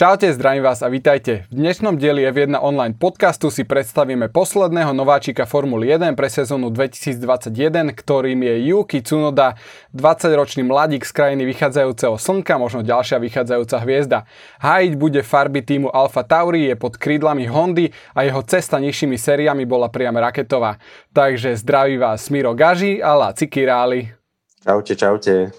Čaute, zdravím vás a vítajte. V dnešnom dieli F1 online podcastu si predstavíme posledného nováčika Formuly 1 pre sezónu 2021, ktorým je Yuki Tsunoda, 20-ročný mladík z krajiny vychádzajúceho slnka, možno ďalšia vychádzajúca hviezda. Hájiť bude farby týmu Alfa Tauri, je pod krídlami Hondy a jeho cesta nižšími sériami bola priam raketová. Takže zdraví vás Smiro Gaži a Laci Királi. Čaute, čaute.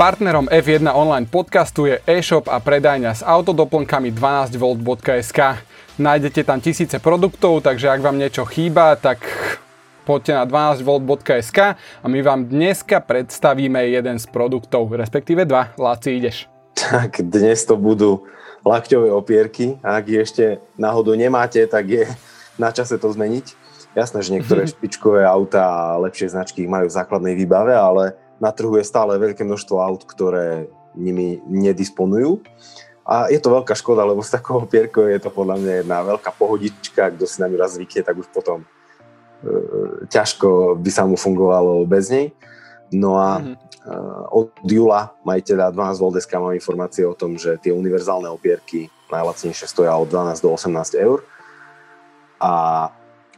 Partnerom F1 online podcastu je e-shop a predajňa s autodoplnkami 12v.sk. Nájdete tam tisíce produktov, takže ak vám niečo chýba, tak poďte na 12v.sk a my vám dneska predstavíme jeden z produktov, respektíve dva. Láci, ideš. Tak dnes to budú lakťové opierky. Ak ich ešte náhodou nemáte, tak je na čase to zmeniť. Jasné, že niektoré špičkové auta a lepšie značky ich majú v základnej výbave, ale na trhu je stále veľké množstvo aut, ktoré nimi nedisponujú. A je to veľká škoda, lebo z takého pierko je to podľa mňa jedna veľká pohodička, kto si na ňu raz zvykne, tak už potom e, ťažko by sa mu fungovalo bez nej. No a mm-hmm. e, od júla majiteľa 12 Voldeska mám informácie o tom, že tie univerzálne opierky najlacnejšie stoja od 12 do 18 eur. A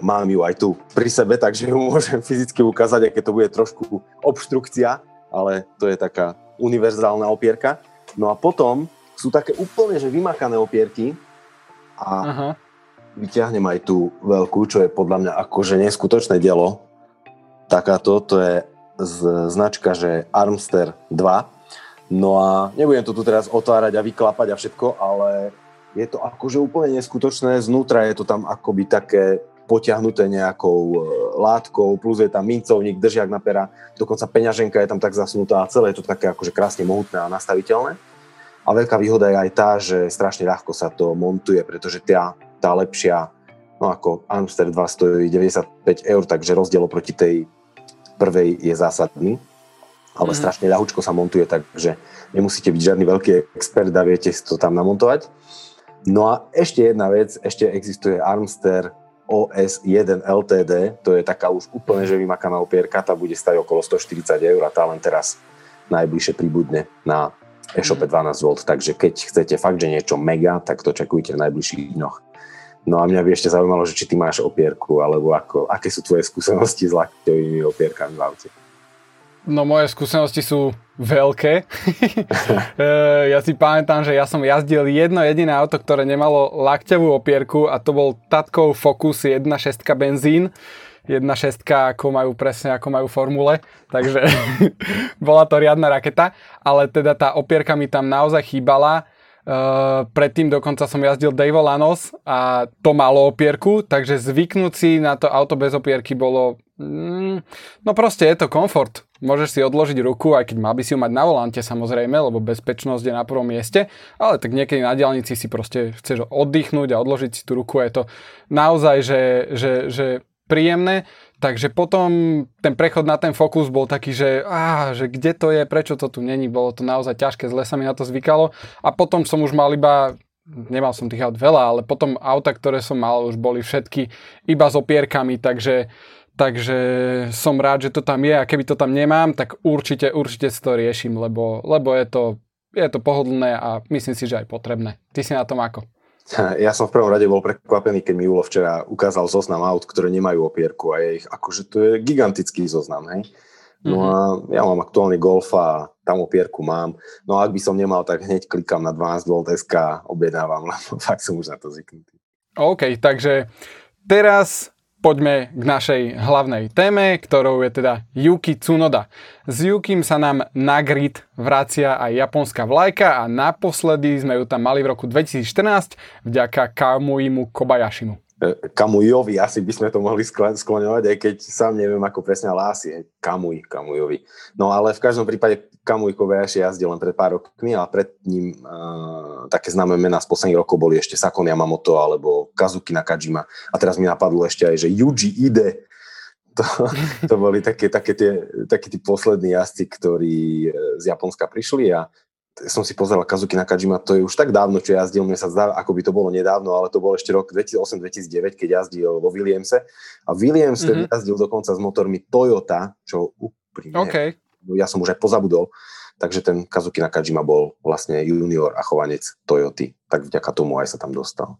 mám ju aj tu pri sebe, takže ju môžem fyzicky ukázať, aj keď to bude trošku obštrukcia, ale to je taká univerzálna opierka. No a potom sú také úplne že vymakané opierky a Aha. vyťahnem aj tú veľkú, čo je podľa mňa akože neskutočné dielo. Takáto, to je z, značka, že Armster 2. No a nebudem to tu teraz otvárať a vyklapať a všetko, ale je to akože úplne neskutočné. Znútra je to tam akoby také potiahnuté nejakou e, látkou, plus je tam mincovník, držiak na pera, dokonca peňaženka je tam tak zasunutá a celé je to také akože krásne mohutné a nastaviteľné. A veľká výhoda je aj tá, že strašne ľahko sa to montuje, pretože tá, tá lepšia, no ako Amster 2 stojí 95 eur, takže rozdiel proti tej prvej je zásadný. Ale mm-hmm. strašne ľahučko sa montuje, takže nemusíte byť žiadny veľký expert a viete si to tam namontovať. No a ešte jedna vec, ešte existuje Armster OS1 LTD, to je taká už úplne že vymakaná opierka, tá bude stať okolo 140 eur a tá len teraz najbližšie pribudne na e-shope 12 V, takže keď chcete fakt, že niečo mega, tak to čakujte v najbližších dňoch. No a mňa by ešte zaujímalo, že či ty máš opierku, alebo ako, aké sú tvoje skúsenosti s lakťovými opierkami v aute? No moje skúsenosti sú veľké. Eh, ja si pamätám, že ja som jazdil jedno jediné auto, ktoré nemalo lakťovú opierku a to bol Tatkov Focus 1.6 benzín. 1.6 ako majú presne ako majú formule, takže bola to riadna raketa, ale teda tá opierka mi tam naozaj chýbala. Uh, predtým dokonca som jazdil Dave Lanos a to malo opierku, takže zvyknúť si na to auto bez opierky bolo... Mm, no proste je to komfort. Môžeš si odložiť ruku, aj keď mal by si ju mať na volante samozrejme, lebo bezpečnosť je na prvom mieste, ale tak niekedy na diálnici si proste chceš oddychnúť a odložiť si tú ruku, je to naozaj, že, že, že príjemné, takže potom ten prechod na ten fokus bol taký, že, á, že kde to je, prečo to tu není, bolo to naozaj ťažké, zle sa mi na to zvykalo a potom som už mal iba nemal som tých aut veľa, ale potom auta, ktoré som mal, už boli všetky iba s opierkami, takže Takže som rád, že to tam je a keby to tam nemám, tak určite, určite si to riešim, lebo, lebo je, to, je to pohodlné a myslím si, že aj potrebné. Ty si na tom ako? Ja som v prvom rade bol prekvapený, keď mi Ulo včera ukázal zoznam aut, ktoré nemajú opierku a je ich, akože to je gigantický zoznam, hej. No mm-hmm. a ja mám aktuálny Golf a tam opierku mám. No a ak by som nemal, tak hneď klikám na 12 V a objednávam, lebo fakt som už na to zvyknutý. OK, takže teraz poďme k našej hlavnej téme, ktorou je teda Yuki Tsunoda. S Yukim sa nám na grid vracia aj japonská vlajka a naposledy sme ju tam mali v roku 2014 vďaka Kamuimu Kobayashimu. Kamujovi, asi by sme to mohli skloňovať, aj keď sám neviem, ako presne, ale asi Kamuj, Kamujovi. No ale v každom prípade Kamuj Kobayashi jazdil len pred pár rokmi a pred ním uh, také známe mená z posledných rokov boli ešte Sakon Yamamoto alebo Kazuki Nakajima. A teraz mi napadlo ešte aj, že Yuji Ide, to, to boli také, také, tie, také tí poslední jazdci, ktorí z Japonska prišli a som si pozeral Kazuki Nakajima, to je už tak dávno, čo jazdil, mne sa zdá, ako by to bolo nedávno, ale to bol ešte rok 2008-2009, keď jazdil vo Williamse. A Williams mm-hmm. jazdil dokonca s motormi Toyota, čo úprimne okay. Ja som už aj pozabudol, takže ten Kazuki Nakajima bol vlastne junior a chovanec Toyoty, tak vďaka tomu aj sa tam dostal.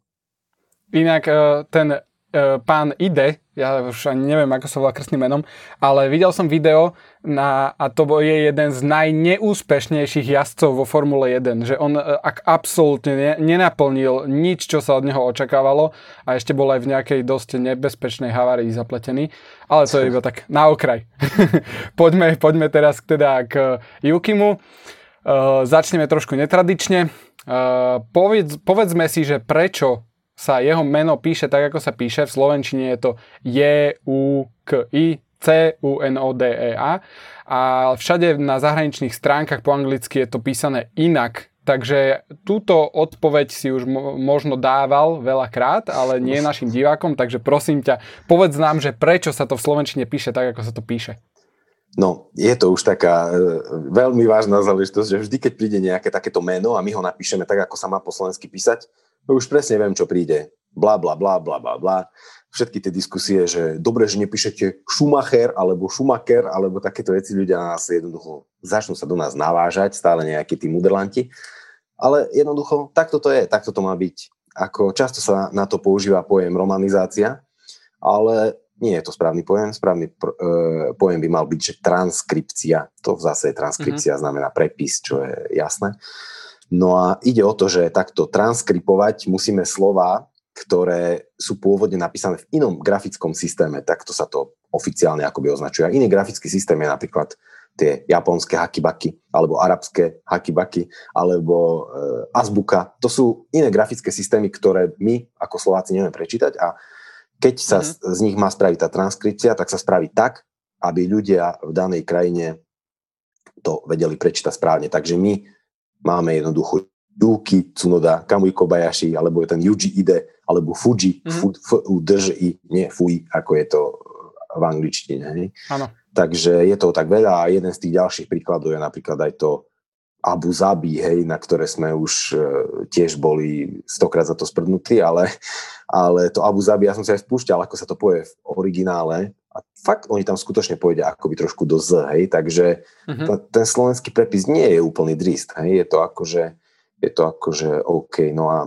Inak e, ten pán Ide, ja už ani neviem, ako sa volá krstným menom, ale videl som video na, a to je jeden z najneúspešnejších jazdcov vo Formule 1, že on e, ak absolútne ne, nenaplnil nič, čo sa od neho očakávalo a ešte bol aj v nejakej dosť nebezpečnej havárii zapletený, ale to je iba tak na okraj. poďme, poďme teraz teda k Yukimu. Uh, začneme trošku netradične. Uh, povedz, povedzme si, že prečo sa jeho meno píše tak, ako sa píše. V Slovenčine je to J-U-K-I C-U-N-O-D-E-A a všade na zahraničných stránkach po anglicky je to písané inak. Takže túto odpoveď si už možno dával veľakrát, ale nie našim divákom, takže prosím ťa, povedz nám, že prečo sa to v Slovenčine píše tak, ako sa to píše. No, je to už taká e, veľmi vážna záležitosť, že vždy, keď príde nejaké takéto meno a my ho napíšeme tak, ako sa má po slovensky písať, už presne viem, čo príde. Bla, bla, bla, bla, bla, bla. Všetky tie diskusie, že dobre, že nepíšete Schumacher alebo Schumacher alebo takéto veci ľudia nás jednoducho začnú sa do nás navážať, stále nejakí tí muderlanti. Ale jednoducho, takto to je, takto to má byť. Ako často sa na to používa pojem romanizácia, ale nie je to správny pojem. Správny uh, pojem by mal byť, že transkripcia. To zase transkripcia mm-hmm. znamená prepis, čo je jasné. No a ide o to, že takto transkripovať musíme slova, ktoré sú pôvodne napísané v inom grafickom systéme, takto sa to oficiálne akoby označuje. A iný grafický systém je napríklad tie japonské hakibaky, alebo arabské hakibaky, alebo e, azbuka. To sú iné grafické systémy, ktoré my ako Slováci nevieme prečítať a keď sa mm-hmm. z, z nich má spraviť tá transkripcia, tak sa spraví tak, aby ľudia v danej krajine to vedeli prečítať správne. Takže my máme jednoducho Yuki Tsunoda, Kamui Kobayashi, alebo je ten Yuji Ide, alebo Fuji, mm-hmm. F, U, drž, I, nie Fui, ako je to v angličtine. Hej? Takže je to tak veľa a jeden z tých ďalších príkladov je napríklad aj to Abu Zabi, hej, na ktoré sme už uh, tiež boli stokrát za to sprdnutí, ale, ale to Abu Zabi, ja som sa aj spúšťal, ako sa to povie v originále a fakt oni tam skutočne pôjde akoby trošku do Z, hej, takže uh-huh. t- ten slovenský prepis nie je úplný drist, hej, je to akože, je to akože OK, no a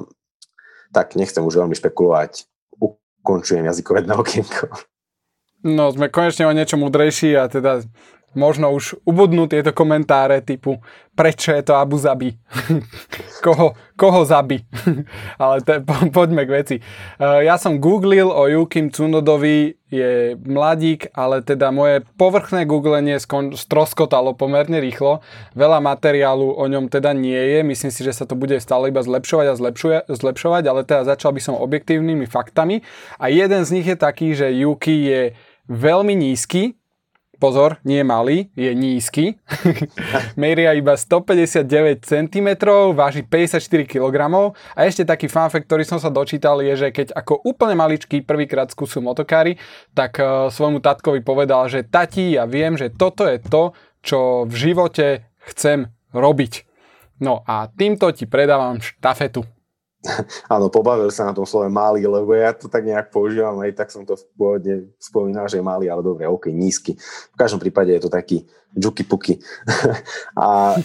tak nechcem už veľmi špekulovať, ukončujem jazykovedné okienko. No, sme konečne o niečo múdrejší a teda možno už ubudnú tieto komentáre typu prečo je to Abu Zabi? koho, koho zabi? Ale te, po, poďme k veci. Uh, ja som googlil o Yukim Tsunodovi, je mladík, ale teda moje povrchné googlenie skon, stroskotalo pomerne rýchlo. Veľa materiálu o ňom teda nie je. Myslím si, že sa to bude stále iba zlepšovať a zlepšuje, zlepšovať, ale teda začal by som objektívnymi faktami. A jeden z nich je taký, že Yuki je veľmi nízky, pozor, nie malý, je nízky. Meria iba 159 cm, váži 54 kg. A ešte taký fun fact, ktorý som sa dočítal, je, že keď ako úplne maličký prvýkrát skúsil motokári, tak uh, svojmu tatkovi povedal, že tati, ja viem, že toto je to, čo v živote chcem robiť. No a týmto ti predávam štafetu. Áno, pobavil sa na tom slove malý, lebo ja to tak nejak používam, aj tak som to pôvodne spomínal, že je malý, ale dobre, ok, nízky. V každom prípade je to taký džuky puky. a...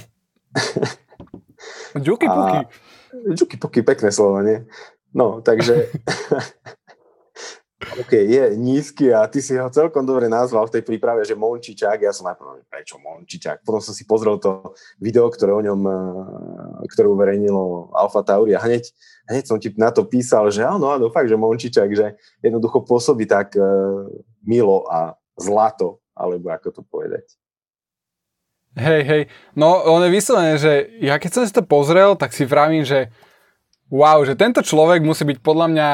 džuky puky? Džuky puky, pekné slovo, nie? No, takže OK, je nízky a ty si ho celkom dobre nazval v tej príprave, že Mončičák, ja som najprv, prečo Mončičák? Potom som si pozrel to video, ktoré o ňom, eh, ktoré uverejnilo Alfa Tauri a hneď, hneď som ti na to písal, že áno, áno, fakt, že Mončičák, že jednoducho pôsobí tak uh, milo a zlato, alebo ako to povedať. Hej, hej, no on je vyslovené, že ja keď som si to pozrel, tak si vravím, že wow, že tento človek musí byť podľa mňa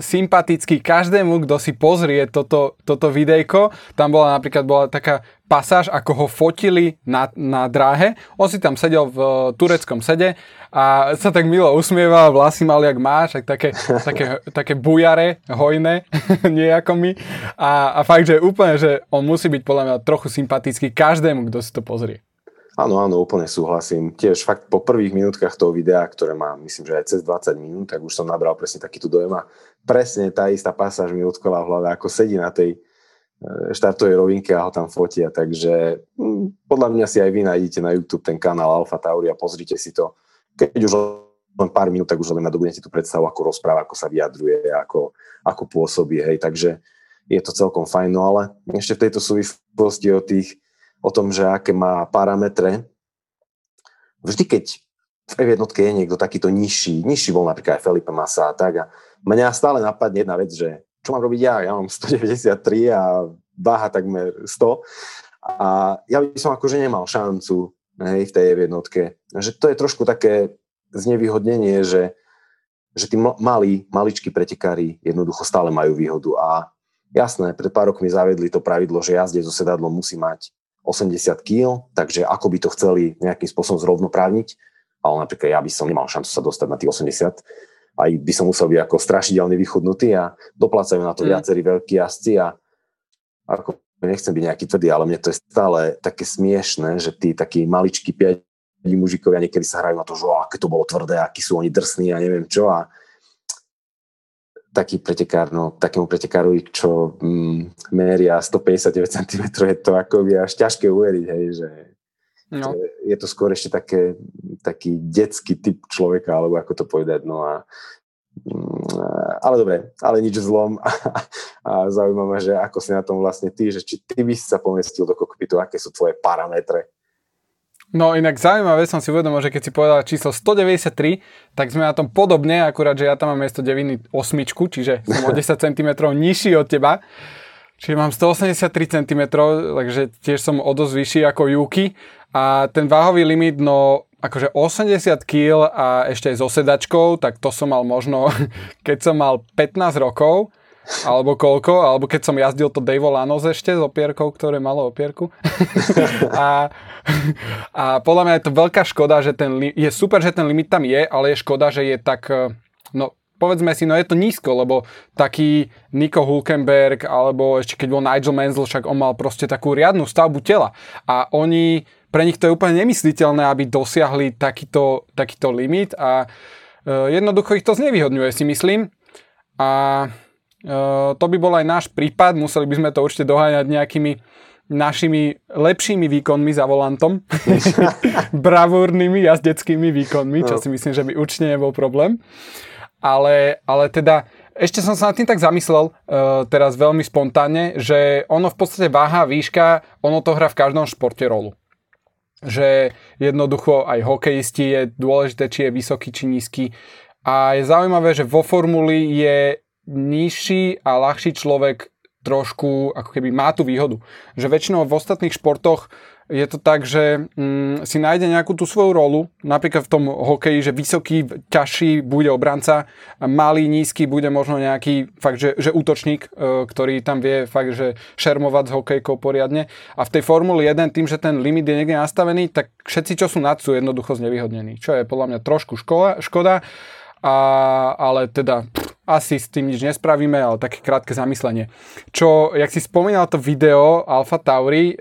sympatický každému, kto si pozrie toto, toto videjko. Tam bola napríklad bola taká pasáž, ako ho fotili na, na dráhe. On si tam sedel v uh, tureckom sede a sa tak milo usmieval, vlasy mal jak máš, tak také, také, také bujare, hojné, nie ako my. A, a fakt, že úplne, že on musí byť podľa mňa trochu sympatický každému, kto si to pozrie. Áno, áno, úplne súhlasím. Tiež fakt po prvých minútkach toho videa, ktoré má, myslím, že aj cez 20 minút, tak už som nabral presne takýto dojem a presne tá istá pasáž mi odkola v hlave, ako sedí na tej, štartovej rovinke a ho tam fotia, takže hm, podľa mňa si aj vy nájdete na YouTube ten kanál Alfa Tauri a pozrite si to. Keď už len pár minút, tak už len nadobudnete tú predstavu, ako rozpráva, ako sa vyjadruje, ako, ako pôsobí, hej, takže je to celkom fajn, no ale ešte v tejto súvislosti o tých, o tom, že aké má parametre, vždy keď v F jednotke je niekto takýto nižší, nižší bol napríklad aj Felipe Massa a tak a mňa stále napadne jedna vec, že čo mám robiť ja? Ja mám 193 a váha takmer 100 a ja by som akože nemal šancu hej, v tej jednotke. Že to je trošku také znevýhodnenie, že, že tí malí, maličkí pretekári jednoducho stále majú výhodu a jasné, pred pár rokmi zavedli to pravidlo, že jazdec so sedadlom musí mať 80 kg, takže ako by to chceli nejakým spôsobom zrovnoprávniť, ale napríklad ja by som nemal šancu sa dostať na tých 80, aj by som musel byť ako strašidelne vychudnutý a doplácajú na to mm. viacerí veľkí jazdci a ako nechcem byť nejaký tvrdý, ale mne to je stále také smiešné, že tí takí maličkí 5 mužikovia niekedy sa hrajú na to, že aké to bolo tvrdé, akí sú oni drsní a neviem čo a taký pretekár, no takému pretekárovi, čo mm, meria 159 cm, je to ako by až ťažké uveriť, hej, že No. Je to skôr ešte také, taký detský typ človeka, alebo ako to povedať. No a, mm, ale dobre, ale nič zlom. A, a zaujímavé, že ako si na tom vlastne ty, že či ty by si sa pomestil do kokpitu, aké sú tvoje parametre? No inak zaujímavé som si uvedomil, že keď si povedal číslo 193, tak sme na tom podobne, akurát, že ja tam mám miesto 9 osmičku, čiže som o 10 cm nižší od teba. Čiže mám 183 cm, takže tiež som o dosť vyšší ako Yuki. A ten váhový limit, no akože 80 kg a ešte aj so sedačkou, tak to som mal možno, keď som mal 15 rokov, alebo koľko, alebo keď som jazdil to Dave Lanos ešte s opierkou, ktoré malo opierku. a, a podľa mňa je to veľká škoda, že ten, je super, že ten limit tam je, ale je škoda, že je tak, no povedzme si, no je to nízko, lebo taký Nico Hulkenberg alebo ešte keď bol Nigel Mansell, však on mal proste takú riadnu stavbu tela. A oni, pre nich to je úplne nemysliteľné, aby dosiahli takýto, takýto limit a e, jednoducho ich to znevýhodňuje, si myslím. A to by bol aj náš prípad, museli by sme to určite doháňať nejakými našimi lepšími výkonmi za volantom, bravúrnymi jazdeckými výkonmi, čo no. si myslím, že by určite nebol problém ale, ale teda ešte som sa nad tým tak zamyslel uh, teraz veľmi spontánne, že ono v podstate váha, výška, ono to hrá v každom športe rolu. Že jednoducho aj hokejisti je dôležité, či je vysoký, či nízky. A je zaujímavé, že vo formuli je nižší a ľahší človek trošku, ako keby má tú výhodu. Že väčšinou v ostatných športoch je to tak, že mm, si nájde nejakú tú svoju rolu, napríklad v tom hokeji, že vysoký, ťažší bude obranca, malý, nízky bude možno nejaký fakt, že, že útočník, e, ktorý tam vie fakt, že šermovať s hokejkou poriadne. A v tej Formule 1 tým, že ten limit je niekde nastavený, tak všetci, čo sú nad, sú jednoducho znevýhodnení. Čo je podľa mňa trošku škoda, škoda a, ale teda asi s tým nič nespravíme, ale také krátke zamyslenie. Čo, jak si spomínal to video Alfa Tauri, e,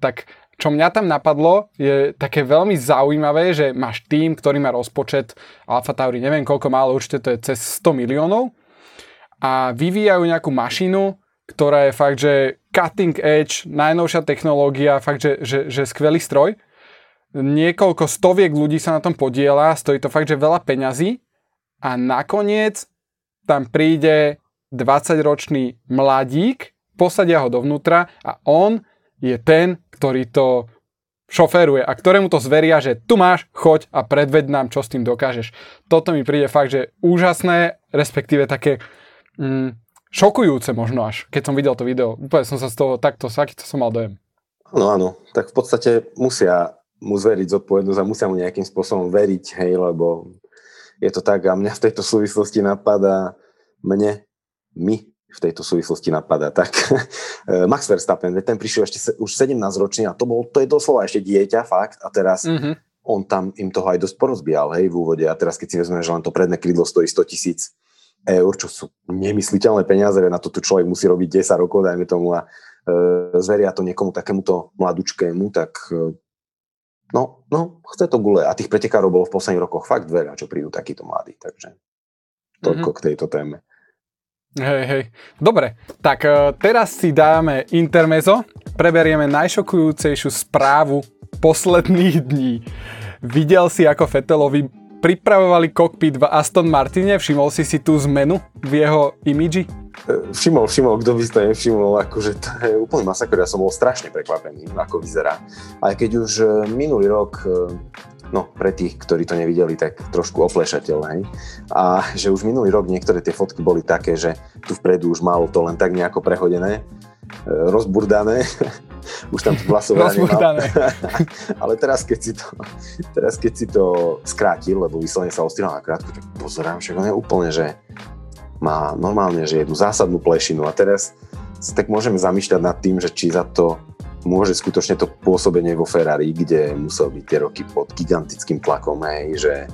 tak čo mňa tam napadlo, je také veľmi zaujímavé, že máš tým, ktorý má rozpočet Alfa Tauri, neviem koľko má, ale určite to je cez 100 miliónov a vyvíjajú nejakú mašinu, ktorá je fakt, že cutting edge, najnovšia technológia, fakt, že, že, že skvelý stroj. Niekoľko stoviek ľudí sa na tom podiela, stojí to fakt, že veľa peňazí a nakoniec tam príde 20-ročný mladík, posadia ho dovnútra a on je ten, ktorý to šoféruje a ktorému to zveria, že tu máš, choď a predved nám, čo s tým dokážeš. Toto mi príde fakt, že úžasné, respektíve také mm, šokujúce možno až, keď som videl to video. Úplne som sa z toho takto, aký to som mal dojem. Áno, áno, tak v podstate musia mu zveriť zodpovednosť a musia mu nejakým spôsobom veriť, hej, lebo je to tak a mňa v tejto súvislosti napadá mne, my v tejto súvislosti napadá. Tak Max Verstappen, ten prišiel ešte už 17 ročný a to, bol, to je doslova ešte dieťa, fakt, a teraz mm-hmm. on tam im toho aj dosť porozbíjal, hej, v úvode a teraz keď si vezmeme, že len to predné krídlo stojí 100 tisíc eur, čo sú nemysliteľné peniaze, na to tu človek musí robiť 10 rokov, dajme tomu a e, zveria to niekomu takémuto mladučkému, tak e, no, no, chce to gule. A tých pretekárov bolo v posledných rokoch fakt veľa, čo prídu takíto mladí, takže toľko mm-hmm. k tejto téme. Hej, hej. Dobre, tak uh, teraz si dáme intermezo, preberieme najšokujúcejšiu správu posledných dní. Videl si, ako Fetelovi pripravovali kokpit v Aston Martine? Všimol si si tú zmenu v jeho imidži? E, všimol, všimol, kto by si to nevšimol, akože to je úplný masaker, ja som bol strašne prekvapený, ako vyzerá. Aj keď už e, minulý rok no pre tých, ktorí to nevideli, tak trošku oplešateľ, hej. A že už minulý rok niektoré tie fotky boli také, že tu vpredu už malo to len tak nejako prehodené, e, rozburdané, už tam vlasovanie mal. Ale teraz keď, si to, teraz keď si to skrátil, lebo vyslovene sa ostýral na krátku, tak pozerám, však on je úplne, že má normálne, že jednu zásadnú plešinu. A teraz tak môžeme zamýšľať nad tým, že či za to môže skutočne to pôsobenie vo Ferrari, kde musel byť tie roky pod gigantickým tlakom, hej, že e,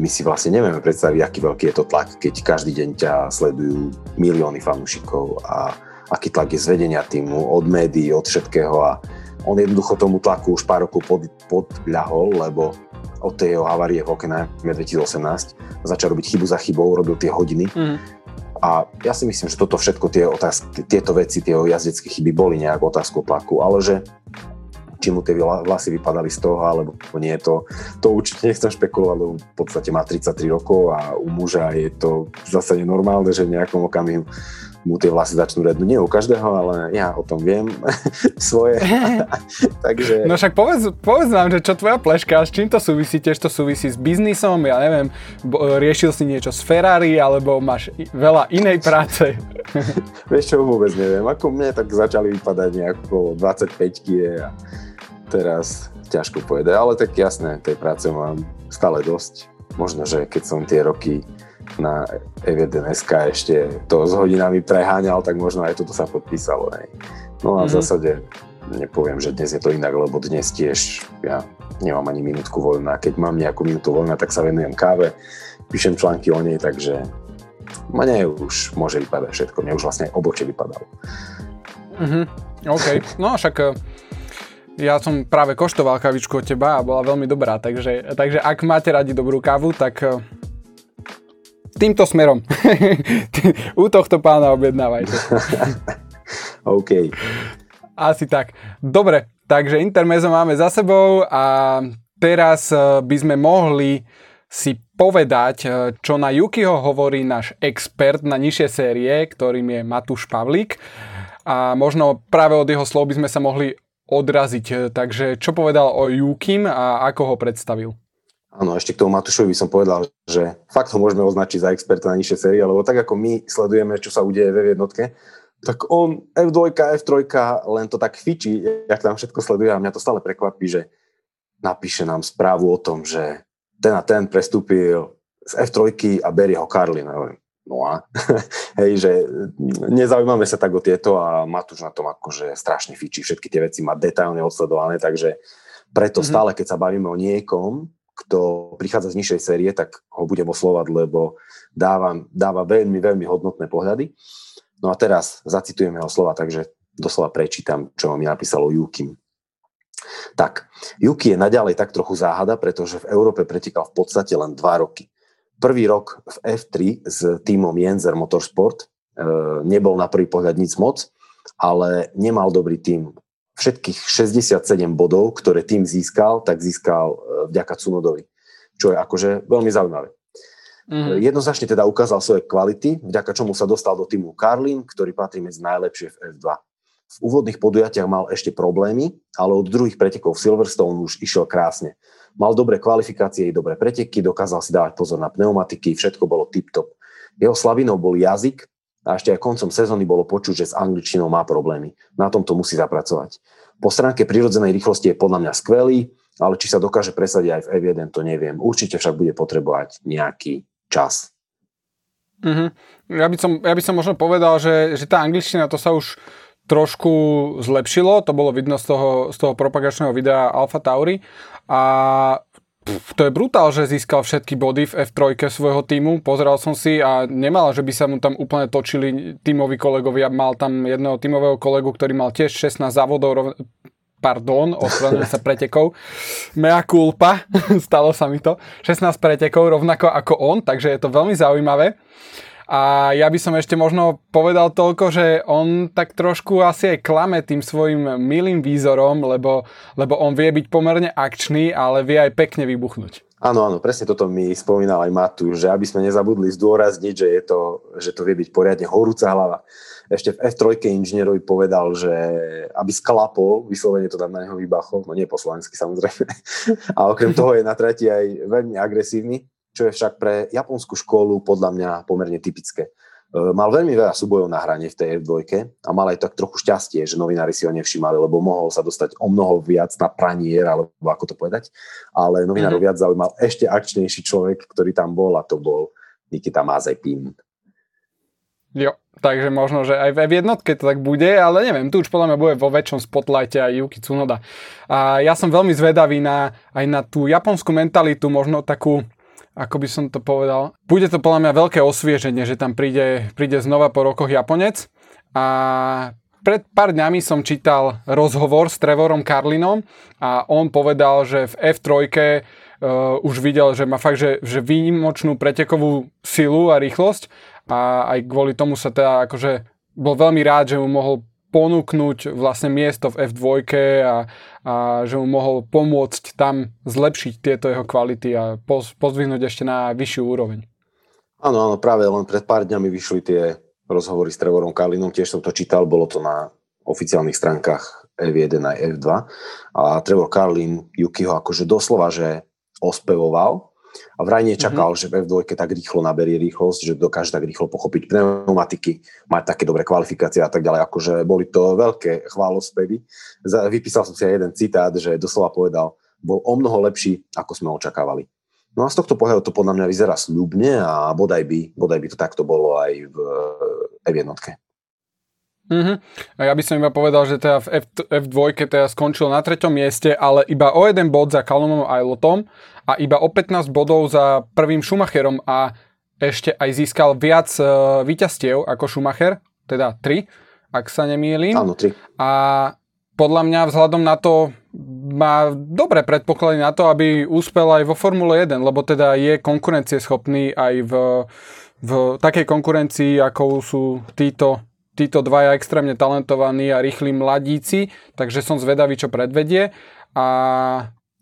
my si vlastne nevieme predstaviť, aký veľký je to tlak, keď každý deň ťa sledujú milióny fanúšikov a aký tlak je z vedenia týmu, od médií, od všetkého a on jednoducho tomu tlaku už pár rokov pod, podľahol, lebo od tej jeho havárie v Hockenheime 2018 začal robiť chybu za chybou, robil tie hodiny mm. A ja si myslím, že toto všetko, tie otázky, tieto veci, tie jazdecké chyby boli nejak otázku tlaku, ale že či mu tie vlasy vypadali z toho, alebo nie to, to určite nechcem špekulovať, lebo v podstate má 33 rokov a u muža je to zase normálne, že v nejakom okamihu mu tie vlasy začnú rednúť. Nie u každého, ale ja o tom viem svoje. Takže... No však povedz, povedz nám, že čo tvoja pleška, s čím to súvisí? Tiež to súvisí s biznisom, ja neviem, riešil si niečo s Ferrari, alebo máš veľa inej práce? Vieš čo, vôbec neviem. Ako mne tak začali vypadať nejako 25 a teraz ťažko povedať, ale tak jasné, tej práce mám stále dosť. Možno, že keď som tie roky na F1SK ešte to s hodinami preháňal, tak možno aj toto sa podpísalo. Hej. No a mm-hmm. v mhm. zásade nepoviem, že dnes je to inak, lebo dnes tiež ja nemám ani minútku voľna. Keď mám nejakú minútu voľna, tak sa venujem káve, píšem články o nej, takže mne už môže vypadať všetko. Mne už vlastne obočie vypadalo. Mm-hmm. OK. No však eh, ja som práve koštoval kavičku od teba a bola veľmi dobrá, takže, takže ak máte radi dobrú kávu, tak eh, týmto smerom. U tohto pána objednávajte. OK. Asi tak. Dobre, takže intermezo máme za sebou a teraz eh, by sme mohli si povedať, eh, čo na Yukiho hovorí náš expert na nižšie série, ktorým je Matúš Pavlík. A možno práve od jeho slov by sme sa mohli odraziť. Takže čo povedal o Yukim a ako ho predstavil? Áno, ešte k tomu Matušovi som povedal, že fakt ho môžeme označiť za experta na nižšie série, lebo tak ako my sledujeme, čo sa udeje ve jednotke, tak on F2, F3 len to tak fičí, jak tam všetko sleduje a mňa to stále prekvapí, že napíše nám správu o tom, že ten a ten prestúpil z F3 a berie ho Karlin. No a hej, že nezaujímame sa tak o tieto a Matúš na tom akože strašne fičí, všetky tie veci má detailne odsledované, takže preto mm-hmm. stále, keď sa bavíme o niekom, kto prichádza z nižšej série, tak ho budem oslovať, lebo dáva, dáva veľmi, veľmi hodnotné pohľady. No a teraz zacitujem jeho slova, takže doslova prečítam, čo mi napísalo Jukim. Tak, Yuki je naďalej tak trochu záhada, pretože v Európe pretekal v podstate len dva roky. Prvý rok v F3 s týmom Jenzer Motorsport e, nebol na prvý pohľad nic moc, ale nemal dobrý tým všetkých 67 bodov, ktoré tým získal, tak získal vďaka Cunodovi, čo je akože veľmi zaujímavé. Mm. Jednoznačne teda ukázal svoje kvality, vďaka čomu sa dostal do týmu Karlin, ktorý patrí medzi najlepšie v F2. V úvodných podujatiach mal ešte problémy, ale od druhých pretekov v Silverstone už išiel krásne. Mal dobré kvalifikácie i dobré preteky, dokázal si dávať pozor na pneumatiky, všetko bolo tip-top. Jeho slavinou bol jazyk, a ešte aj koncom sezóny bolo počuť, že s angličtinou má problémy. Na tom to musí zapracovať. Po stránke prirodzenej rýchlosti je podľa mňa skvelý, ale či sa dokáže presadiť aj v F1, to neviem. Určite však bude potrebovať nejaký čas. Mm-hmm. Ja, by som, ja by som možno povedal, že, že tá angličtina to sa už trošku zlepšilo, to bolo vidno z toho, z toho propagačného videa Alpha Tauri a to je brutál, že získal všetky body v F3 svojho týmu. Pozeral som si a nemal, že by sa mu tam úplne točili tímoví kolegovia. Mal tam jedného tímového kolegu, ktorý mal tiež 16 závodov. Pardon, ospravedlňujem sa pretekov. Mea culpa, stalo sa mi to. 16 pretekov rovnako ako on, takže je to veľmi zaujímavé. A ja by som ešte možno povedal toľko, že on tak trošku asi aj klame tým svojim milým výzorom, lebo, lebo on vie byť pomerne akčný, ale vie aj pekne vybuchnúť. Áno, áno, presne toto mi spomínal aj Matu, že aby sme nezabudli zdôrazniť, že, je to, že to vie byť poriadne horúca hlava. Ešte v F3 inžinierovi povedal, že aby sklapol, vyslovene to tam na neho vybachol, no nie po slovensky samozrejme. A okrem toho je na trati aj veľmi agresívny, čo je však pre japonskú školu podľa mňa pomerne typické. E, mal veľmi veľa súbojov na hrane v tej F2 a mal aj tak trochu šťastie, že novinári si ho nevšimali, lebo mohol sa dostať o mnoho viac na pranier, alebo ako to povedať. Ale novinárov mm-hmm. viac zaujímal ešte akčnejší človek, ktorý tam bol a to bol Nikita Mazepin. Jo, takže možno, že aj v jednotke to tak bude, ale neviem, tu už podľa mňa bude vo väčšom spotlighte aj Yuki Tsunoda. A ja som veľmi zvedavý na, aj na tú japonskú mentalitu, možno takú ako by som to povedal. Bude to podľa mňa veľké osvieženie, že tam príde, príde znova po rokoch Japonec. A pred pár dňami som čítal rozhovor s Trevorom Karlinom a on povedal, že v F3 uh, už videl, že má fakt, že, že výnimočnú pretekovú silu a rýchlosť a aj kvôli tomu sa teda akože bol veľmi rád, že mu mohol ponúknuť vlastne miesto v F2 a, a že mu mohol pomôcť tam zlepšiť tieto jeho kvality a pozdvihnúť ešte na vyššiu úroveň. Áno, áno, práve len pred pár dňami vyšli tie rozhovory s Trevorom Kalinom, tiež som to čítal, bolo to na oficiálnych stránkach F1 a F2 a Trevor Carlin Yukiho akože doslova, že ospevoval a vraj nečakal, mm-hmm. že v F2 tak rýchlo naberie rýchlosť, že dokáže tak rýchlo pochopiť pneumatiky, mať také dobré kvalifikácie a tak ďalej. Akože boli to veľké chválospevy. Vypísal som si aj jeden citát, že doslova povedal, bol o mnoho lepší, ako sme očakávali. No a z tohto pohľadu to podľa mňa vyzerá sľubne a bodaj by, bodaj by to takto bolo aj v F1. Mm-hmm. A ja by som iba povedal, že teda v F, F2 teda skončil na treťom mieste, ale iba o jeden bod za Callumom Ailotom a iba o 15 bodov za prvým Schumacherom a ešte aj získal viac uh, víťazstiev ako Schumacher, teda 3, ak sa nemýlim. Áno, 3. A podľa mňa vzhľadom na to má dobré predpoklady na to, aby úspel aj vo Formule 1, lebo teda je konkurencieschopný aj v, v takej konkurencii, ako sú títo títo dvaja extrémne talentovaní a rýchli mladíci, takže som zvedavý, čo predvedie. A...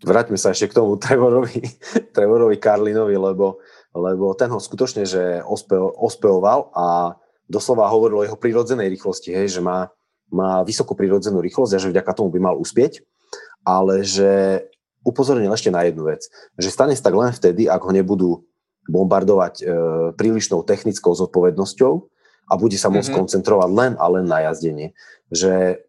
Vráťme sa ešte k tomu Trevorovi, Trevorovi Karlinovi, lebo, lebo ten ho skutočne, že ospev, ospevoval a doslova hovoril o jeho prírodzenej rýchlosti, hej, že má, má vysokú prírodzenú rýchlosť a že vďaka tomu by mal uspieť, ale že upozornil ešte na jednu vec, že stane sa tak len vtedy, ak ho nebudú bombardovať e, prílišnou technickou zodpovednosťou a bude sa môcť mm-hmm. koncentrovať len a len na jazdenie. Že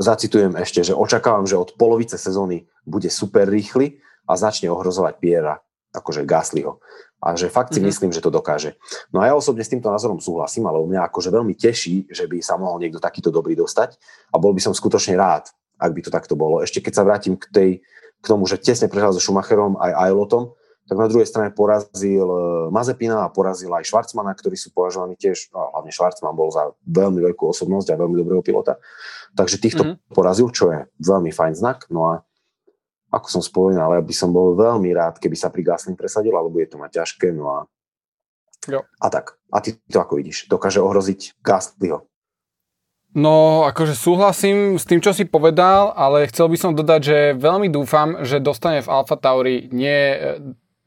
zacitujem ešte, že očakávam, že od polovice sezóny bude super rýchly a začne ohrozovať Piera, akože Gaslyho. A že fakt si mm-hmm. myslím, že to dokáže. No a ja osobne s týmto názorom súhlasím, ale mňa akože veľmi teší, že by sa mohol niekto takýto dobrý dostať a bol by som skutočne rád, ak by to takto bolo. Ešte keď sa vrátim k, tej, k tomu, že tesne prehral so Schumacherom aj Ailotom, tak na druhej strane porazil e, Mazepina a porazil aj Schwarzmana, ktorí sú považovaní tiež, no, hlavne Schwarzman bol za veľmi veľkú osobnosť a veľmi dobrého pilota. Takže týchto mm-hmm. porazil, čo je veľmi fajn znak. No a ako som spomínal, ja by som bol veľmi rád, keby sa pri Gasly presadil, alebo je to mať ťažké. No a, jo. a tak. A ty to ako vidíš? Dokáže ohroziť Gaslyho? No, akože súhlasím s tým, čo si povedal, ale chcel by som dodať, že veľmi dúfam, že dostane v Alfa Tauri nie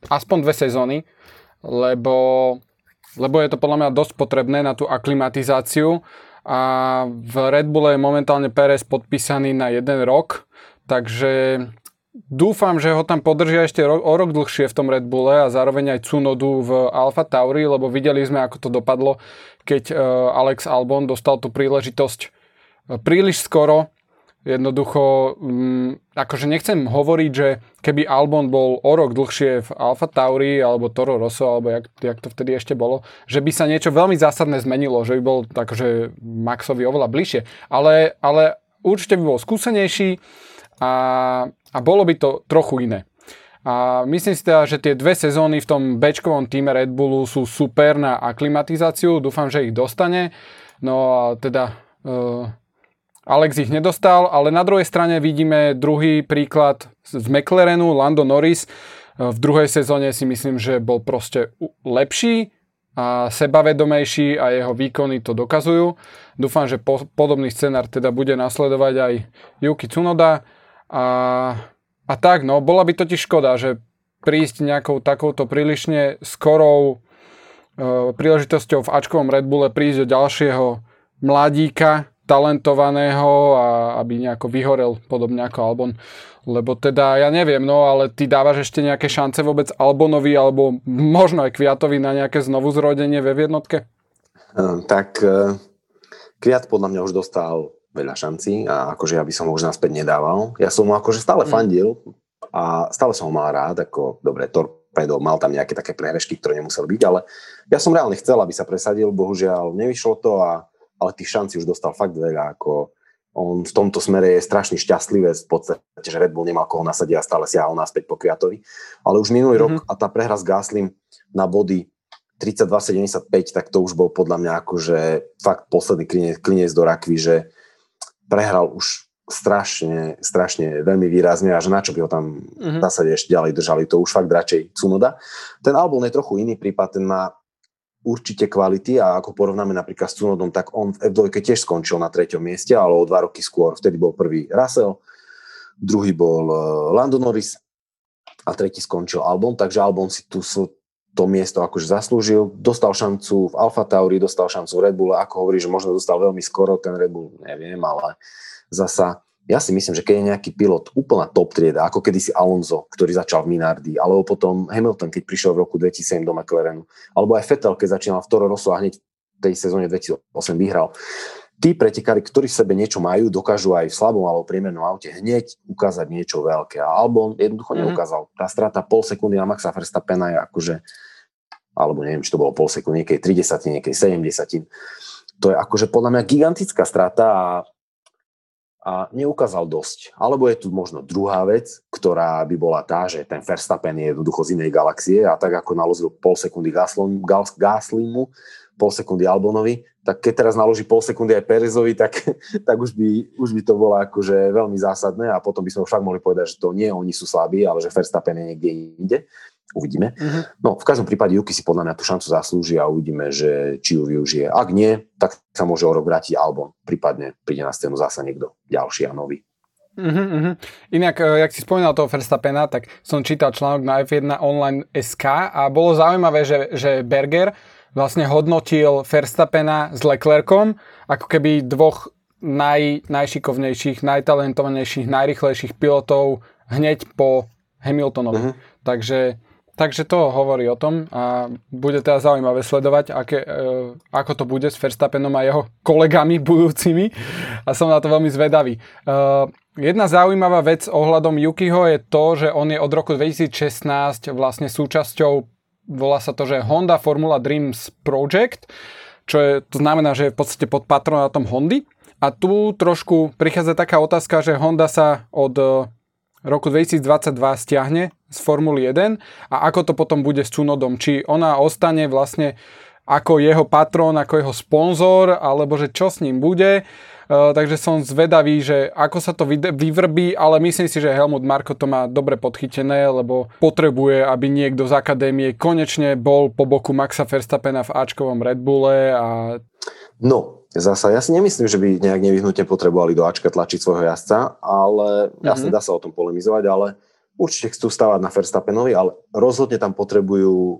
aspoň dve sezóny, lebo, lebo je to podľa mňa dosť potrebné na tú aklimatizáciu. A v Red Bulle je momentálne Perez podpísaný na jeden rok, takže dúfam, že ho tam podržia ešte ro- o rok dlhšie v tom Red Bulle a zároveň aj Cunodu v Alfa Tauri, lebo videli sme, ako to dopadlo, keď uh, Alex Albon dostal tú príležitosť uh, príliš skoro Jednoducho, um, akože nechcem hovoriť, že keby Albon bol o rok dlhšie v Alfa Tauri alebo Toro Rosso, alebo jak, jak to vtedy ešte bolo, že by sa niečo veľmi zásadné zmenilo, že by bol akože Maxovi oveľa bližšie. Ale, ale určite by bol skúsenejší a, a bolo by to trochu iné. A myslím si teda, že tie dve sezóny v tom bečkovom týme Red Bullu sú super na aklimatizáciu, dúfam, že ich dostane. No a teda... Uh, Alex ich nedostal, ale na druhej strane vidíme druhý príklad z McLarenu, Lando Norris. V druhej sezóne si myslím, že bol proste lepší, a sebavedomejší a jeho výkony to dokazujú. Dúfam, že po, podobný scenár teda bude nasledovať aj Yuki Tsunoda a, a tak, no, bola by totiž škoda, že prísť nejakou takouto prílišne skorou e, príležitosťou v Ačkovom Red Bulle prísť do ďalšieho mladíka, talentovaného a aby nejako vyhorel podobne ako Albon. Lebo teda ja neviem, no ale ty dávaš ešte nejaké šance vôbec Albonovi alebo možno aj Kviatovi na nejaké znovu zrodenie ve jednotke? Hm, tak e, Kviat podľa mňa už dostal veľa šancí a akože ja by som ho už naspäť nedával. Ja som mu akože stále mm. fandil a stále som ho mal rád, ako dobre, Torpedo mal tam nejaké také prehrešky, ktoré nemuseli byť, ale ja som reálne chcel, aby sa presadil, bohužiaľ nevyšlo to a ale tých šancí už dostal fakt veľa, ako on v tomto smere je strašný šťastlivý v podstate, že Red Bull nemal koho nasadiť a stále siahol naspäť po Kviatovi. Ale už minulý mm-hmm. rok a tá prehra s Gaslim na body 32-75, tak to už bol podľa mňa akože fakt posledný klinec, klinec do rakvy, že prehral už strašne, strašne veľmi výrazne a že na čo by ho tam mm-hmm. v zásade ešte ďalej držali, to už fakt radšej Cunoda. Ten album je trochu iný prípad, ten má určite kvality a ako porovnáme napríklad s Cunodom, tak on v F2 tiež skončil na treťom mieste, ale o dva roky skôr. Vtedy bol prvý Russell, druhý bol eh, Lando Norris a tretí skončil Albon, takže Albon si tu to miesto akože zaslúžil. Dostal šancu v Alfa Tauri, dostal šancu v Red Bull, ako hovorí, že možno dostal veľmi skoro ten Red Bull, neviem, ale zasa ja si myslím, že keď je nejaký pilot úplná top trieda, ako kedysi Alonso, ktorý začal v Minardi, alebo potom Hamilton, keď prišiel v roku 2007 do McLarenu, alebo aj Vettel, keď začínal v Toro Rosso a hneď v tej sezóne 2008 vyhral. Tí pretekári, ktorí v sebe niečo majú, dokážu aj v slabom alebo priemernom aute hneď ukázať niečo veľké. A Albon jednoducho mm-hmm. neukázal. Tá strata pol sekundy na Maxa Verstappena je akože, alebo neviem, či to bolo pol sekundy, niekej 30, niekej 70. To je akože podľa mňa gigantická strata a a neukázal dosť. Alebo je tu možno druhá vec, ktorá by bola tá, že ten Verstappen je jednoducho z inej galaxie a tak ako naložil pol sekundy Gaslimu, pol sekundy Albonovi, tak keď teraz naloží pol sekundy aj Perezovi, tak, tak už, by, už by to bolo akože veľmi zásadné a potom by sme však mohli povedať, že to nie oni sú slabí, ale že Verstappen je niekde inde. Uvidíme. Uh-huh. No, v každom prípade Juki si podľa mňa tú šancu zaslúži a uvidíme, že či ju využije. Ak nie, tak sa môže o rok vrátiť Albon. Prípadne príde na scénu zase niekto ďalší a nový. Uh-huh, uh-huh. Inak, e, jak si spomínal toho Verstappena, tak som čítal článok na F1 online SK a bolo zaujímavé, že, že Berger vlastne hodnotil Verstappena s Leclercom ako keby dvoch naj, najšikovnejších, najtalentovanejších, najrychlejších pilotov hneď po Hamiltonovi. Uh-huh. Takže Takže to hovorí o tom a bude teda zaujímavé sledovať, aké, e, ako to bude s Verstappenom a jeho kolegami budúcimi a som na to veľmi zvedavý. E, jedna zaujímavá vec ohľadom Yukiho je to, že on je od roku 2016 vlastne súčasťou, volá sa to, že Honda Formula Dreams Project, čo je, to znamená, že je v podstate pod patronátom Hondy. A tu trošku prichádza taká otázka, že Honda sa od roku 2022 stiahne z Formuly 1 a ako to potom bude s Cunodom. Či ona ostane vlastne ako jeho patrón, ako jeho sponzor, alebo že čo s ním bude. Uh, takže som zvedavý, že ako sa to vyvrbí, ale myslím si, že Helmut Marko to má dobre podchytené, lebo potrebuje, aby niekto z akadémie konečne bol po boku Maxa Verstappena v Ačkovom Red Bulle a... No, Zasa, ja si nemyslím, že by nejak nevyhnutne potrebovali do Ačka tlačiť svojho jazdca, ale mm-hmm. jasne dá sa o tom polemizovať, ale určite chcú stávať na Verstappenovi, ale rozhodne tam potrebujú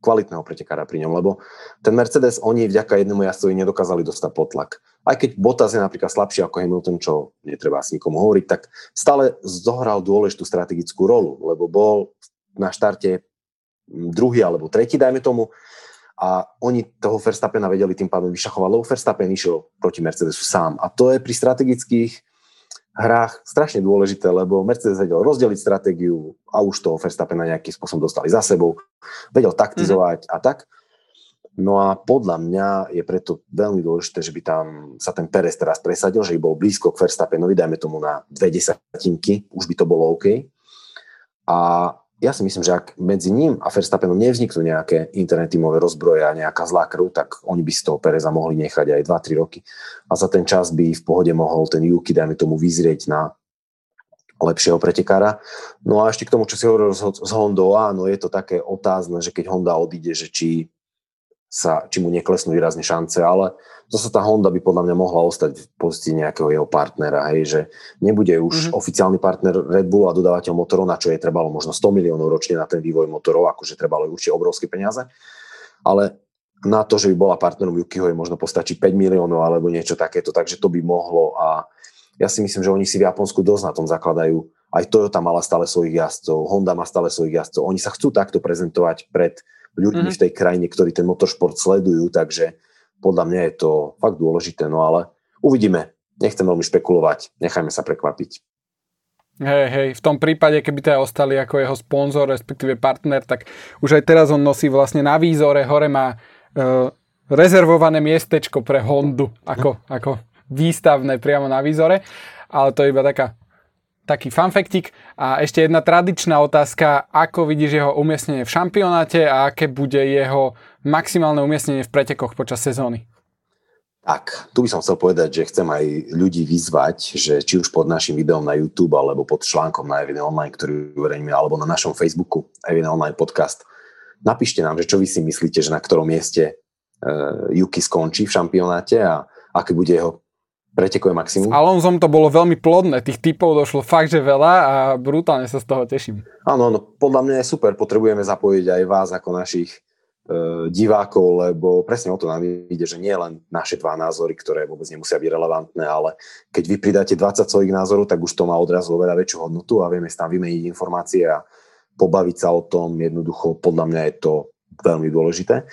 kvalitného pretekára pri ňom, lebo ten Mercedes oni vďaka jednému jazdcovi nedokázali dostať potlak. Aj keď Bottas je napríklad slabší ako Hamilton, čo netreba asi nikomu hovoriť, tak stále zohral dôležitú strategickú rolu, lebo bol na štarte druhý alebo tretí, dajme tomu, a oni toho Verstappena vedeli tým pádom vyšachovať, lebo Verstappen išiel proti Mercedesu sám. A to je pri strategických hrách strašne dôležité, lebo Mercedes vedel rozdeliť stratégiu a už toho Verstappena nejakým spôsobom dostali za sebou, vedel taktizovať mm-hmm. a tak. No a podľa mňa je preto veľmi dôležité, že by tam sa ten Perez teraz presadil, že by bol blízko k Verstappenovi, dajme tomu na dve desatinky, už by to bolo OK. A ja si myslím, že ak medzi ním a Verstappenom nevzniknú nejaké internetímové rozbroje a nejaká zlá krv, tak oni by z toho Pereza mohli nechať aj 2-3 roky. A za ten čas by v pohode mohol ten Yuki, dajme tomu, vyzrieť na lepšieho pretekára. No a ešte k tomu, čo si hovoril s Hondou, áno, je to také otázne, že keď Honda odíde, že či sa, či mu neklesnú výrazne šance, ale zase tá Honda by podľa mňa mohla ostať v pozícii nejakého jeho partnera, hej, že nebude už mm-hmm. oficiálny partner Red Bull a dodávateľ motorov, na čo je trebalo možno 100 miliónov ročne na ten vývoj motorov, akože trebalo určite obrovské peniaze, ale na to, že by bola partnerom Yukiho, je možno postačí 5 miliónov alebo niečo takéto, takže to by mohlo a ja si myslím, že oni si v Japonsku dosť na tom zakladajú. Aj Toyota mala stále svojich jazdcov, Honda má stále svojich jazdcov. Oni sa chcú takto prezentovať pred ľuďmi mm-hmm. v tej krajine, ktorí ten motoršport sledujú, takže podľa mňa je to fakt dôležité, no ale uvidíme. Nechcem veľmi špekulovať, nechajme sa prekvapiť. Hej, hej, v tom prípade, keby teda ostali ako jeho sponzor, respektíve partner, tak už aj teraz on nosí vlastne na výzore, hore má uh, rezervované miestečko pre Hondu, ako, ako výstavné priamo na výzore, ale to je iba taká taký fanfektik. A ešte jedna tradičná otázka, ako vidíš jeho umiestnenie v šampionáte a aké bude jeho maximálne umiestnenie v pretekoch počas sezóny? Tak, tu by som chcel povedať, že chcem aj ľudí vyzvať, že či už pod našim videom na YouTube alebo pod článkom na Evine Online, ktorý uverejníme, alebo na našom Facebooku Evine Online podcast, napíšte nám, že čo vy si myslíte, že na ktorom mieste uh, skončí v šampionáte a aké bude jeho pretekové maximum. S Alonzom to bolo veľmi plodné, tých typov došlo fakt, že veľa a brutálne sa z toho teším. Áno, no podľa mňa je super, potrebujeme zapojiť aj vás ako našich e, divákov, lebo presne o to nám ide, že nie len naše dva názory, ktoré vôbec nemusia byť relevantné, ale keď vy pridáte 20 svojich názorov, tak už to má odrazu oveľa väčšiu hodnotu a vieme si tam vymeniť informácie a pobaviť sa o tom, jednoducho podľa mňa je to veľmi dôležité.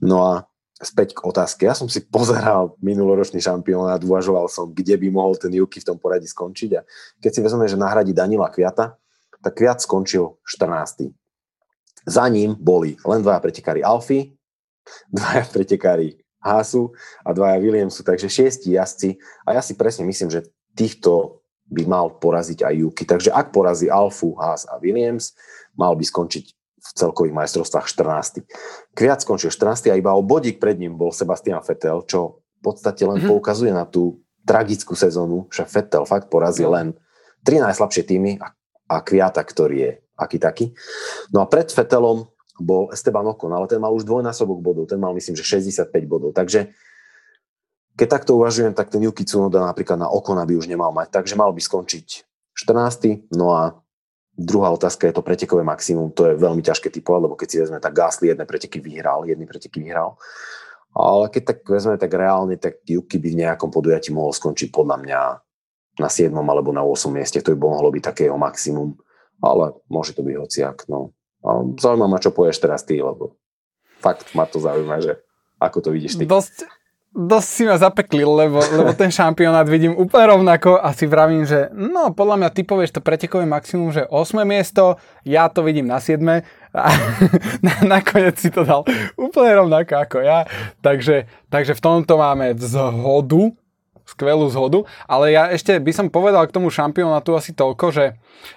No a späť k otázke. Ja som si pozeral minuloročný šampionát, uvažoval som, kde by mohol ten Juki v tom poradí skončiť a keď si vezmeme, že nahradí Danila Kviata, tak Kviat skončil 14. Za ním boli len dvaja pretekári Alfy, dvaja pretekári Hasu a dvaja Williamsu, takže šiesti jazdci a ja si presne myslím, že týchto by mal poraziť aj Juki. Takže ak porazí Alfu, Haas a Williams, mal by skončiť v celkových majstrovstvách 14. Kviat skončil 14. a iba o bodík pred ním bol Sebastian Vettel, čo v podstate len mm-hmm. poukazuje na tú tragickú sezónu, že Vettel fakt porazil len tri najslabšie týmy a, a Kviata, ktorý je aký taký. No a pred Vettelom bol Esteban Ocon, ale ten mal už dvojnásobok bodov, ten mal myslím, že 65 bodov. Takže keď takto uvažujem, tak ten Yuki Tsunoda napríklad na Okona by už nemal mať, takže mal by skončiť 14. No a Druhá otázka je to pretekové maximum, to je veľmi ťažké typovať, lebo keď si vezme, tak Gasly jedné preteky vyhral, jedny preteky vyhral. Ale keď tak vezme, tak reálne, tak Yuki by v nejakom podujatí mohol skončiť podľa mňa na 7. alebo na 8. mieste, to by mohlo byť také jeho maximum, ale môže to byť hociak. No. zaujíma ma, čo povieš teraz ty, lebo fakt ma to zaujíma, že ako to vidíš ty. Dosť, dosť si ma zapekli, lebo, lebo ten šampionát vidím úplne rovnako a si vravím, že no podľa mňa ty povieš to pretekové maximum, že 8 miesto, ja to vidím na 7 a na, nakoniec si to dal úplne rovnako ako ja. Takže, takže v tomto máme vzhodu skvelú zhodu, ale ja ešte by som povedal k tomu šampionátu asi toľko, že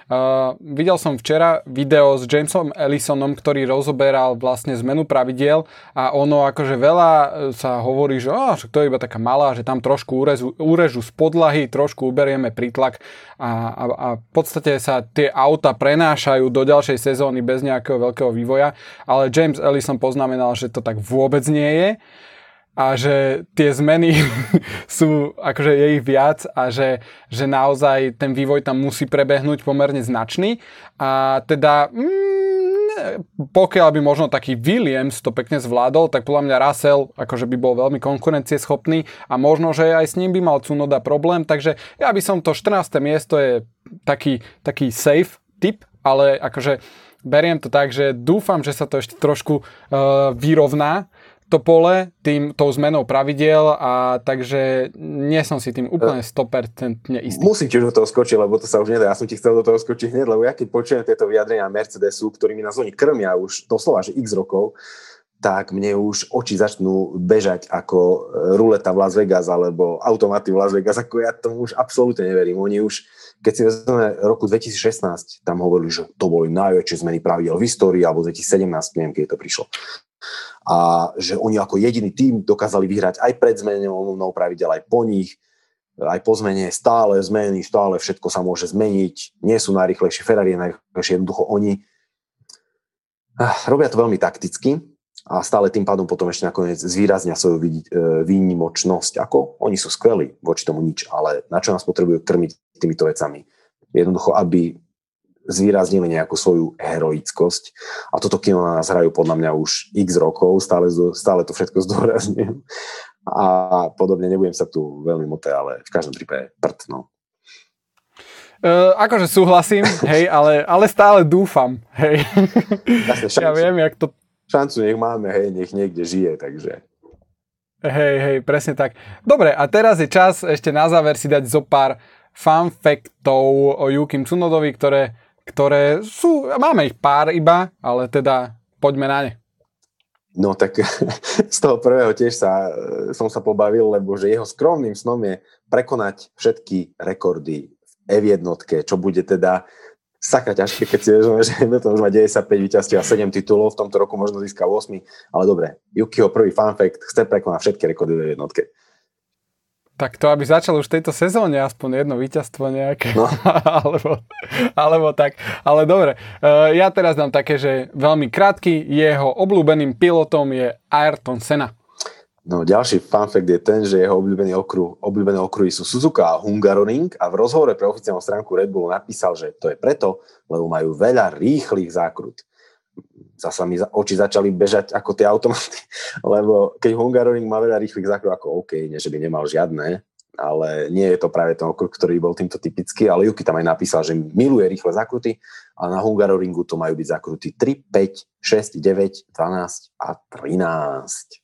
uh, videl som včera video s Jamesom Ellisonom, ktorý rozoberal vlastne zmenu pravidiel a ono akože veľa e, sa hovorí, že oh, to je iba taká malá, že tam trošku urežu, urežu z podlahy, trošku uberieme prítlak a, a, a v podstate sa tie auta prenášajú do ďalšej sezóny bez nejakého veľkého vývoja, ale James Ellison poznamenal, že to tak vôbec nie je a že tie zmeny sú, akože je ich viac a že, že naozaj ten vývoj tam musí prebehnúť pomerne značný a teda mm, pokiaľ by možno taký Williams to pekne zvládol, tak podľa mňa Russell akože by bol veľmi konkurencieschopný a možno, že aj s ním by mal Cunoda problém, takže ja by som to 14. miesto je taký, taký safe typ, ale akože beriem to tak, že dúfam, že sa to ešte trošku uh, vyrovná, to pole tým, tou zmenou pravidel a takže nie som si tým úplne 100% istý. Musím tiež do toho skočiť, lebo to sa už nedá. Ja som ti chcel do toho skočiť hneď, lebo ja keď počujem tieto vyjadrenia Mercedesu, ktorými nás oni krmia už doslova, že x rokov, tak mne už oči začnú bežať ako e, ruleta v Las Vegas alebo automaty v Las Vegas, ako ja tomu už absolútne neverím. Oni už, keď si vezmeme roku 2016, tam hovorili, že to boli najväčšie zmeny pravidel v histórii, alebo 2017, neviem, keď to prišlo. A že oni ako jediný tým dokázali vyhrať aj pred zmenou pravidel, aj po nich, aj po zmene. Stále zmeny, stále všetko sa môže zmeniť, nie sú najrychlejšie, Ferrari je najrychlejšie, jednoducho oni robia to veľmi takticky a stále tým pádom potom ešte nakoniec zvýraznia svoju výnimočnosť. Ako? Oni sú skvelí, voči tomu nič, ale na čo nás potrebujú krmiť týmito vecami? Jednoducho, aby zvýraznili nejakú svoju heroickosť. A toto kino na nás hrajú podľa mňa už x rokov, stále, stále to všetko zdôrazňujem. A podobne, nebudem sa tu veľmi moté, ale v každom prípade prd, no. Uh, akože súhlasím, hej, ale, ale stále dúfam, hej. Jasne, šancu, ja viem, jak to... Šancu nech máme, hej, nech niekde žije, takže... Hej, hej, presne tak. Dobre, a teraz je čas ešte na záver si dať zo pár fun factov o Yukim Tsunodovi, ktoré, ktoré sú, máme ich pár iba, ale teda poďme na ne. No tak z toho prvého tiež sa, som sa pobavil, lebo že jeho skromným snom je prekonať všetky rekordy F1, čo bude teda sakra ťažké, keď si vezme, že to už má 95 víťazstiev a 7 titulov, v tomto roku možno získa 8, ale dobre, Yukiho prvý fun fact, chce prekonať všetky rekordy v jednotke. Tak to, aby začal už v tejto sezóne aspoň jedno víťazstvo nejaké. No. alebo, alebo tak. Ale dobre, uh, ja teraz dám také, že veľmi krátky. Jeho obľúbeným pilotom je Ayrton Senna. No ďalší fun fact je ten, že jeho obľúbený okruh, obľúbené okruhy sú Suzuka a Hungaroring a v rozhovore pre oficiálnu stránku Red Bull napísal, že to je preto, lebo majú veľa rýchlych zákrut. Zasa mi oči začali bežať ako tie automaty, lebo keď Hungaroring má veľa rýchlych zákrut, ako OK, nie že by nemal žiadne, ale nie je to práve ten okruh, ktorý bol týmto typický, ale Juki tam aj napísal, že miluje rýchle zákruty a na Hungaroringu to majú byť zákruty 3, 5, 6, 9, 12 a 13.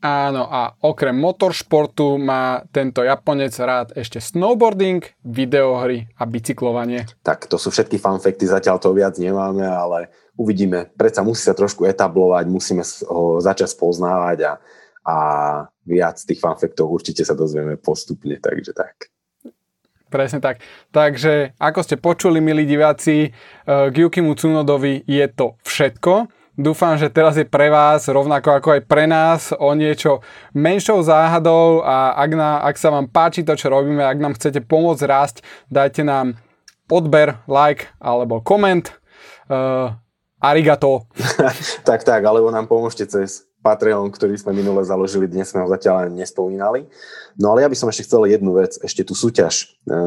Áno, a okrem motoršportu má tento Japonec rád ešte snowboarding, videohry a bicyklovanie. Tak to sú všetky fanfekty, zatiaľ to viac nemáme, ale uvidíme. Predsa musí sa trošku etablovať, musíme ho začať spoznávať a, a viac tých fanfektov určite sa dozvieme postupne, takže tak. Presne tak. Takže, ako ste počuli, milí diváci, eh, k Yukimu Tsunodovi je to všetko. Dúfam, že teraz je pre vás, rovnako ako aj pre nás, o niečo menšou záhadou a ak, na, ak sa vám páči to, čo robíme, ak nám chcete pomôcť rásť, dajte nám odber, like alebo koment. Uh, arigato. tak, tak, alebo nám pomôžte cez Patreon, ktorý sme minule založili, dnes sme ho zatiaľ nespomínali. No ale ja by som ešte chcel jednu vec, ešte tú súťaž, e,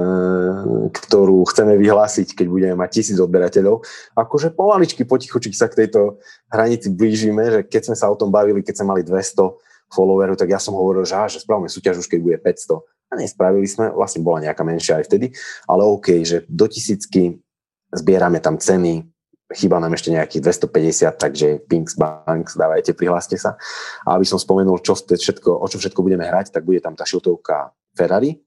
ktorú chceme vyhlásiť, keď budeme mať tisíc odberateľov. Akože pomaličky, potichučky sa k tejto hranici blížime, že keď sme sa o tom bavili, keď sme mali 200 followerov, tak ja som hovoril, že, á, že spravíme súťaž už keď bude 500. A nespravili sme, vlastne bola nejaká menšia aj vtedy, ale OK, že do tisícky zbierame tam ceny, chýba nám ešte nejakých 250, takže Pinks Banks, dávajte, prihláste sa. A aby som spomenul, čo všetko, o čo všetko budeme hrať, tak bude tam tá šiltovka Ferrari,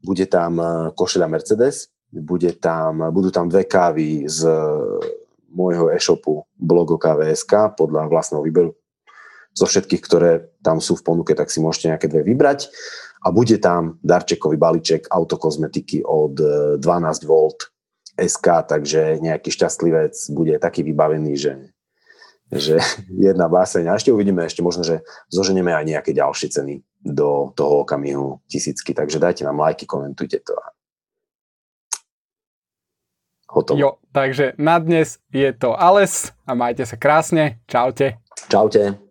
bude tam e, košeľa Mercedes, bude tam, budú tam dve kávy z môjho e-shopu blogo KVSK podľa vlastného výberu. Zo všetkých, ktoré tam sú v ponuke, tak si môžete nejaké dve vybrať. A bude tam darčekový balíček autokozmetiky od 12 e, SK, takže nejaký šťastlivec bude taký vybavený, že, že jedna báseň. A ešte uvidíme, ešte možno, že zoženeme aj nejaké ďalšie ceny do toho okamihu tisícky. Takže dajte nám lajky, komentujte to. Hotovo. Jo, takže na dnes je to Ales a majte sa krásne. Čaute. Čaute.